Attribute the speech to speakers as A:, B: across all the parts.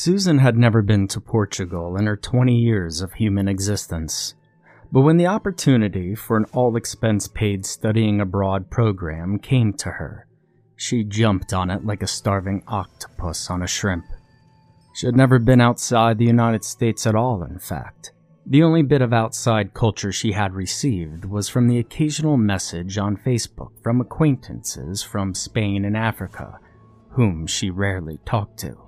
A: Susan had never been to Portugal in her 20 years of human existence. But when the opportunity for an all expense paid studying abroad program came to her, she jumped on it like a starving octopus on a shrimp. She had never been outside the United States at all, in fact. The only bit of outside culture she had received was from the occasional message on Facebook from acquaintances from Spain and Africa, whom she rarely talked to.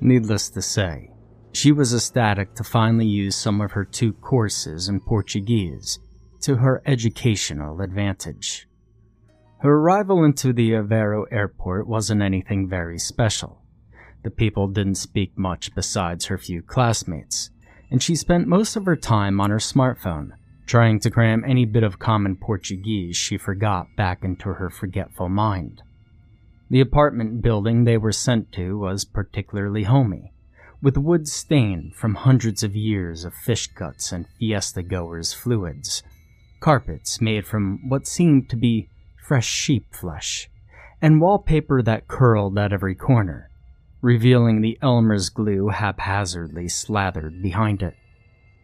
A: Needless to say, she was ecstatic to finally use some of her two courses in Portuguese to her educational advantage. Her arrival into the Aveiro airport wasn't anything very special. The people didn't speak much besides her few classmates, and she spent most of her time on her smartphone, trying to cram any bit of common Portuguese she forgot back into her forgetful mind. The apartment building they were sent to was particularly homey, with wood stained from hundreds of years of fish guts and fiesta goers' fluids, carpets made from what seemed to be fresh sheep flesh, and wallpaper that curled at every corner, revealing the Elmer's glue haphazardly slathered behind it.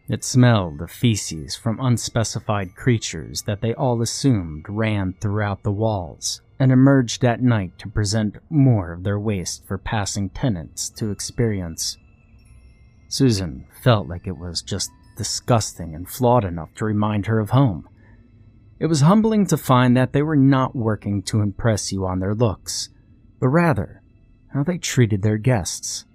A: It smelled of feces from unspecified creatures that they all assumed ran throughout the walls and emerged at night to present more of their waste for passing tenants to experience. Susan felt like it was just disgusting and flawed enough to remind her of home. It was humbling to find that they were not working to impress you on their looks, but rather how they treated their guests.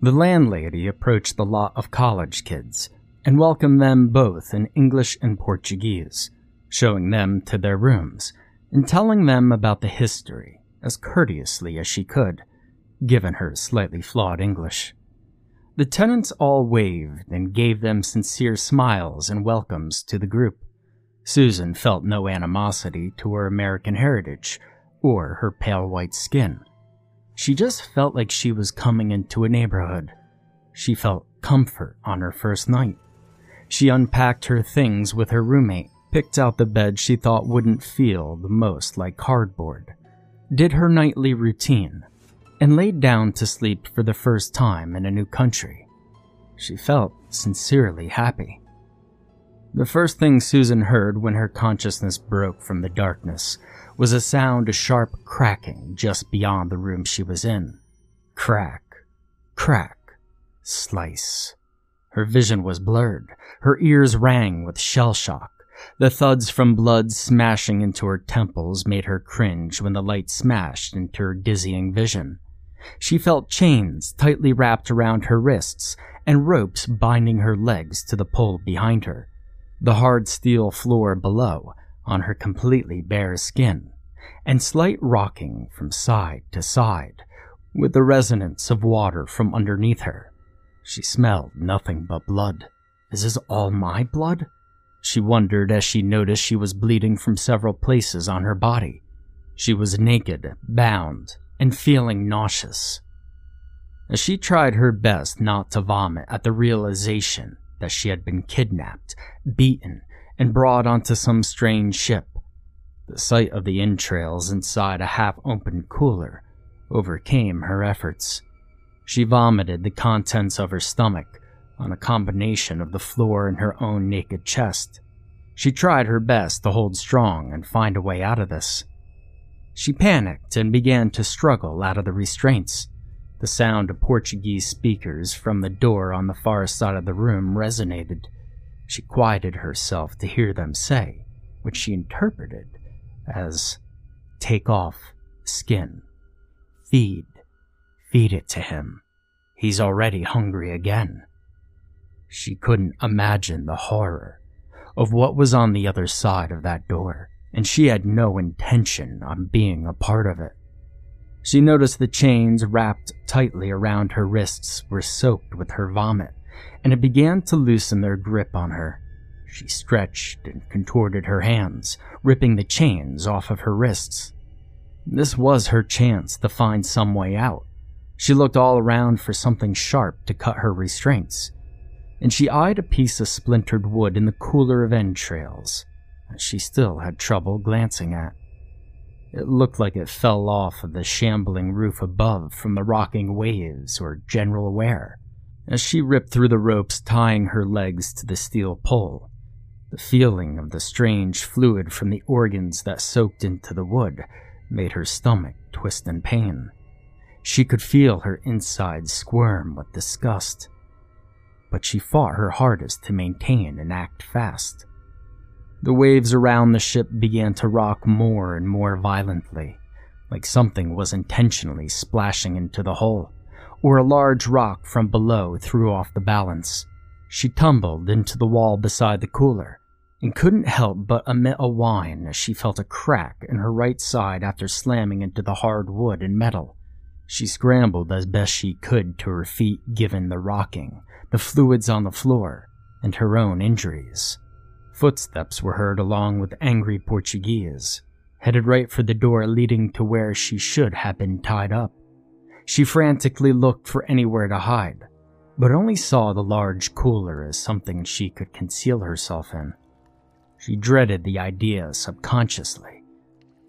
A: The landlady approached the lot of college kids and welcomed them both in English and Portuguese, showing them to their rooms and telling them about the history as courteously as she could, given her slightly flawed English. The tenants all waved and gave them sincere smiles and welcomes to the group. Susan felt no animosity to her American heritage or her pale white skin. She just felt like she was coming into a neighborhood. She felt comfort on her first night. She unpacked her things with her roommate picked out the bed she thought wouldn't feel the most like cardboard, did her nightly routine, and laid down to sleep for the first time in a new country. She felt sincerely happy. The first thing Susan heard when her consciousness broke from the darkness was a sound of sharp cracking just beyond the room she was in. Crack, crack, slice. Her vision was blurred. Her ears rang with shell shock. The thuds from blood smashing into her temples made her cringe when the light smashed into her dizzying vision. She felt chains tightly wrapped around her wrists and ropes binding her legs to the pole behind her, the hard steel floor below on her completely bare skin, and slight rocking from side to side with the resonance of water from underneath her. She smelled nothing but blood. This is all my blood? She wondered as she noticed she was bleeding from several places on her body. She was naked, bound, and feeling nauseous. As she tried her best not to vomit at the realization that she had been kidnapped, beaten, and brought onto some strange ship, the sight of the entrails inside a half opened cooler overcame her efforts. She vomited the contents of her stomach on a combination of the floor and her own naked chest. She tried her best to hold strong and find a way out of this. She panicked and began to struggle out of the restraints. The sound of Portuguese speakers from the door on the far side of the room resonated. She quieted herself to hear them say, which she interpreted as take off skin. Feed. Feed it to him. He's already hungry again. She couldn't imagine the horror of what was on the other side of that door, and she had no intention on being a part of it. She noticed the chains wrapped tightly around her wrists were soaked with her vomit, and it began to loosen their grip on her. She stretched and contorted her hands, ripping the chains off of her wrists. This was her chance to find some way out. She looked all around for something sharp to cut her restraints and she eyed a piece of splintered wood in the cooler of entrails that she still had trouble glancing at. It looked like it fell off of the shambling roof above from the rocking waves or general wear. As she ripped through the ropes tying her legs to the steel pole, the feeling of the strange fluid from the organs that soaked into the wood made her stomach twist in pain. She could feel her insides squirm with disgust, but she fought her hardest to maintain and act fast. The waves around the ship began to rock more and more violently, like something was intentionally splashing into the hull, or a large rock from below threw off the balance. She tumbled into the wall beside the cooler and couldn't help but emit a whine as she felt a crack in her right side after slamming into the hard wood and metal. She scrambled as best she could to her feet given the rocking, the fluids on the floor, and her own injuries. Footsteps were heard along with angry Portuguese, headed right for the door leading to where she should have been tied up. She frantically looked for anywhere to hide, but only saw the large cooler as something she could conceal herself in. She dreaded the idea subconsciously,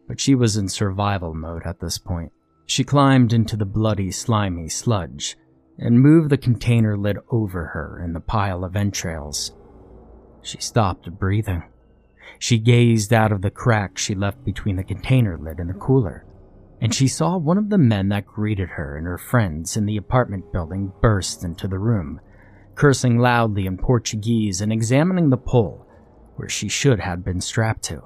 A: but she was in survival mode at this point. She climbed into the bloody, slimy sludge and moved the container lid over her in the pile of entrails. She stopped breathing. She gazed out of the crack she left between the container lid and the cooler, and she saw one of the men that greeted her and her friends in the apartment building burst into the room, cursing loudly in Portuguese and examining the pole where she should have been strapped to.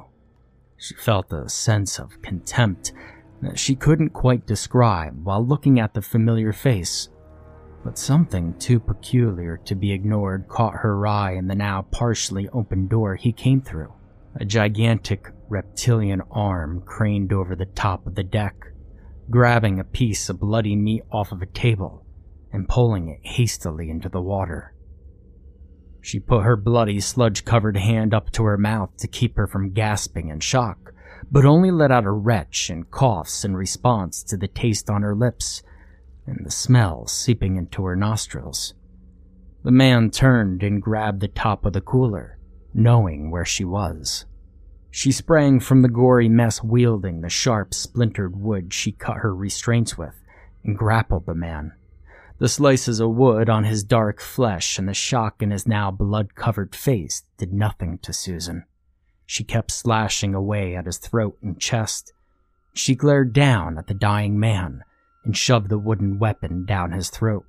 A: She felt a sense of contempt she couldn't quite describe while looking at the familiar face but something too peculiar to be ignored caught her eye in the now partially open door he came through. A gigantic reptilian arm craned over the top of the deck, grabbing a piece of bloody meat off of a table and pulling it hastily into the water. She put her bloody, sludge covered hand up to her mouth to keep her from gasping in shock, but only let out a retch and coughs in response to the taste on her lips and the smell seeping into her nostrils. The man turned and grabbed the top of the cooler, knowing where she was. She sprang from the gory mess wielding the sharp, splintered wood she cut her restraints with and grappled the man. The slices of wood on his dark flesh and the shock in his now blood covered face did nothing to Susan. She kept slashing away at his throat and chest. She glared down at the dying man and shoved the wooden weapon down his throat.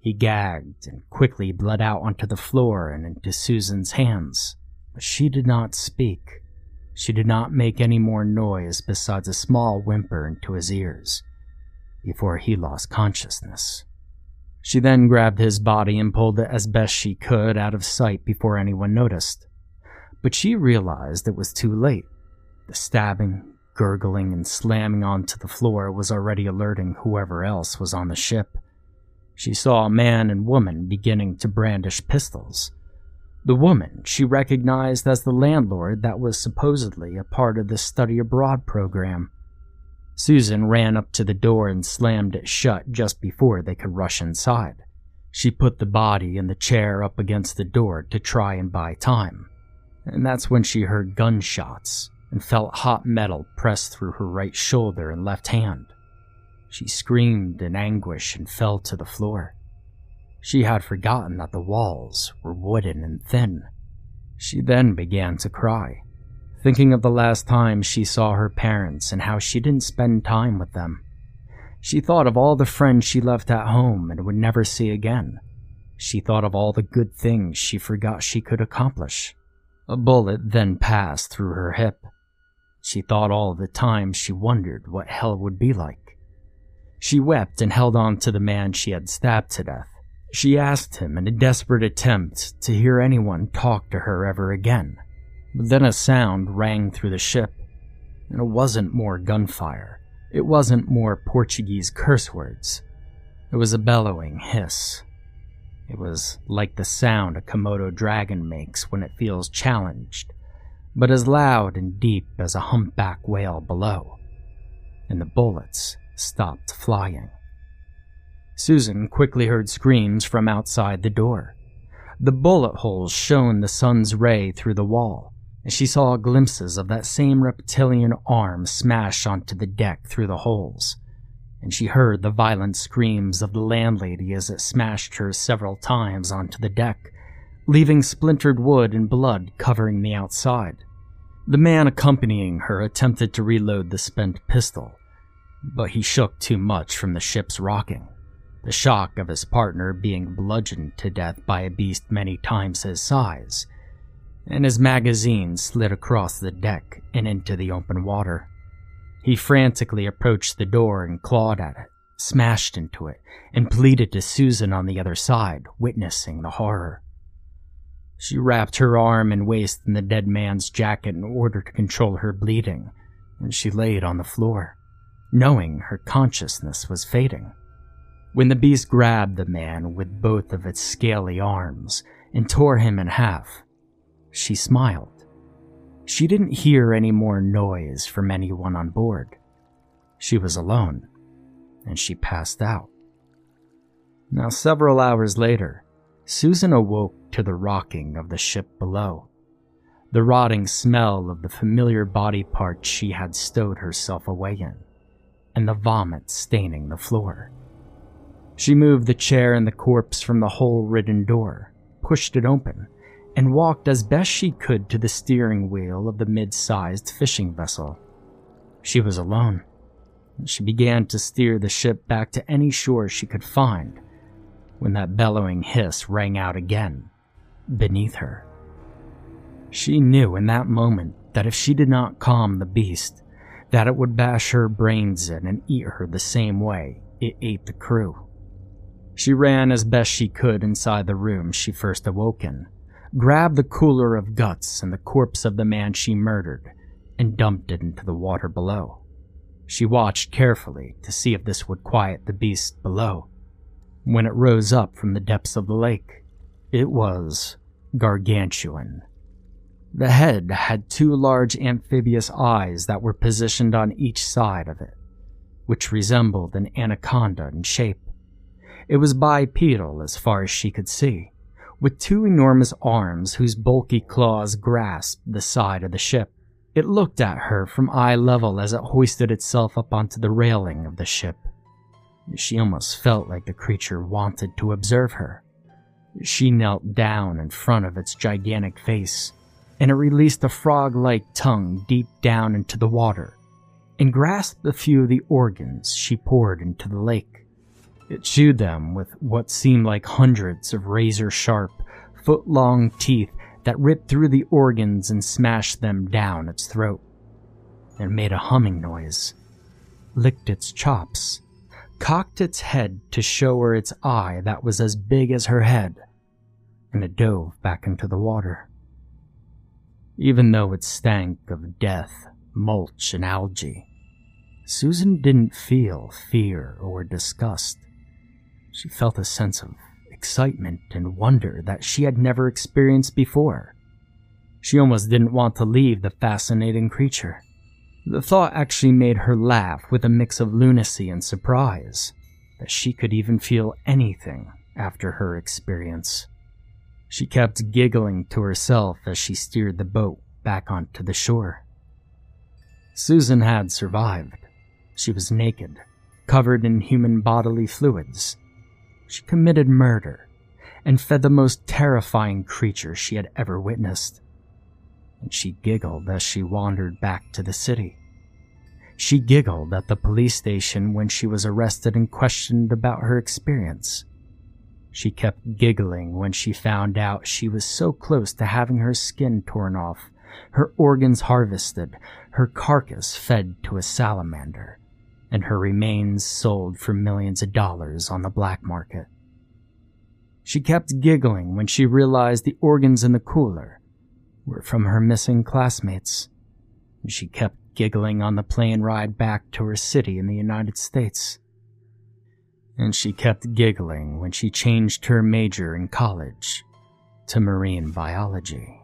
A: He gagged and quickly bled out onto the floor and into Susan's hands, but she did not speak. She did not make any more noise besides a small whimper into his ears before he lost consciousness. She then grabbed his body and pulled it as best she could out of sight before anyone noticed. But she realized it was too late. The stabbing, gurgling and slamming onto the floor was already alerting whoever else was on the ship. She saw a man and woman beginning to brandish pistols. The woman she recognized as the landlord that was supposedly a part of the study abroad program. Susan ran up to the door and slammed it shut just before they could rush inside. She put the body and the chair up against the door to try and buy time. And that's when she heard gunshots and felt hot metal press through her right shoulder and left hand. She screamed in anguish and fell to the floor. She had forgotten that the walls were wooden and thin. She then began to cry, thinking of the last time she saw her parents and how she didn't spend time with them. She thought of all the friends she left at home and would never see again. She thought of all the good things she forgot she could accomplish. A bullet then passed through her hip, she thought all the time she wondered what hell would be like. She wept and held on to the man she had stabbed to death. She asked him in a desperate attempt to hear anyone talk to her ever again. But then a sound rang through the ship, and it wasn't more gunfire. It wasn't more Portuguese curse words. It was a bellowing hiss. It was like the sound a Komodo dragon makes when it feels challenged but as loud and deep as a humpback whale below, and the bullets stopped flying. Susan quickly heard screams from outside the door. The bullet holes shone the sun's ray through the wall, and she saw glimpses of that same reptilian arm smash onto the deck through the holes, and she heard the violent screams of the landlady as it smashed her several times onto the deck, leaving splintered wood and blood covering the outside. The man accompanying her attempted to reload the spent pistol, but he shook too much from the ship's rocking, the shock of his partner being bludgeoned to death by a beast many times his size and his magazine slid across the deck and into the open water. He frantically approached the door and clawed at it, smashed into it, and pleaded to Susan on the other side, witnessing the horror. She wrapped her arm and waist in the dead man's jacket in order to control her bleeding, and she laid on the floor, knowing her consciousness was fading. When the beast grabbed the man with both of its scaly arms and tore him in half, she smiled. She didn't hear any more noise from anyone on board. She was alone, and she passed out. Now, several hours later, Susan awoke to the rocking of the ship below, the rotting smell of the familiar body parts she had stowed herself away in, and the vomit staining the floor. She moved the chair and the corpse from the hole ridden door, pushed it open, and walked as best she could to the steering wheel of the mid sized fishing vessel. She was alone. She began to steer the ship back to any shore she could find when that bellowing hiss rang out again beneath her. She knew in that moment that if she did not calm the beast, that it would bash her brains in and eat her the same way it ate the crew. She ran as best she could inside the room she first awoke in, grabbed the cooler of guts and the corpse of the man she murdered, and dumped it into the water below. She watched carefully to see if this would quiet the beast below. When it rose up from the depths of the lake, it was gargantuan. The head had two large amphibious eyes that were positioned on each side of it, which resembled an anaconda in shape. It was bipedal as far as she could see, with two enormous arms whose bulky claws grasped the side of the ship. It looked at her from eye level as it hoisted itself up onto the railing of the ship. She almost felt like the creature wanted to observe her. She knelt down in front of its gigantic face, and it released a frog like tongue deep down into the water and grasped a few of the organs she poured into the lake. It chewed them with what seemed like hundreds of razor sharp, foot long teeth that ripped through the organs and smashed them down its throat. It made a humming noise, licked its chops, cocked its head to show her its eye that was as big as her head, and it dove back into the water. Even though it stank of death, mulch, and algae, Susan didn't feel fear or disgust. She felt a sense of excitement and wonder that she had never experienced before. She almost didn't want to leave the fascinating creature. The thought actually made her laugh with a mix of lunacy and surprise that she could even feel anything after her experience. She kept giggling to herself as she steered the boat back onto the shore. Susan had survived. She was naked, covered in human bodily fluids, she committed murder and fed the most terrifying creature she had ever witnessed. And she giggled as she wandered back to the city. She giggled at the police station when she was arrested and questioned about her experience. She kept giggling when she found out she was so close to having her skin torn off, her organs harvested, her carcass fed to a salamander, and her remains sold for millions of dollars on the black market. She kept giggling when she realized the organs in the cooler were from her missing classmates. She kept giggling on the plane ride back to her city in the United States. And she kept giggling when she changed her major in college to marine biology.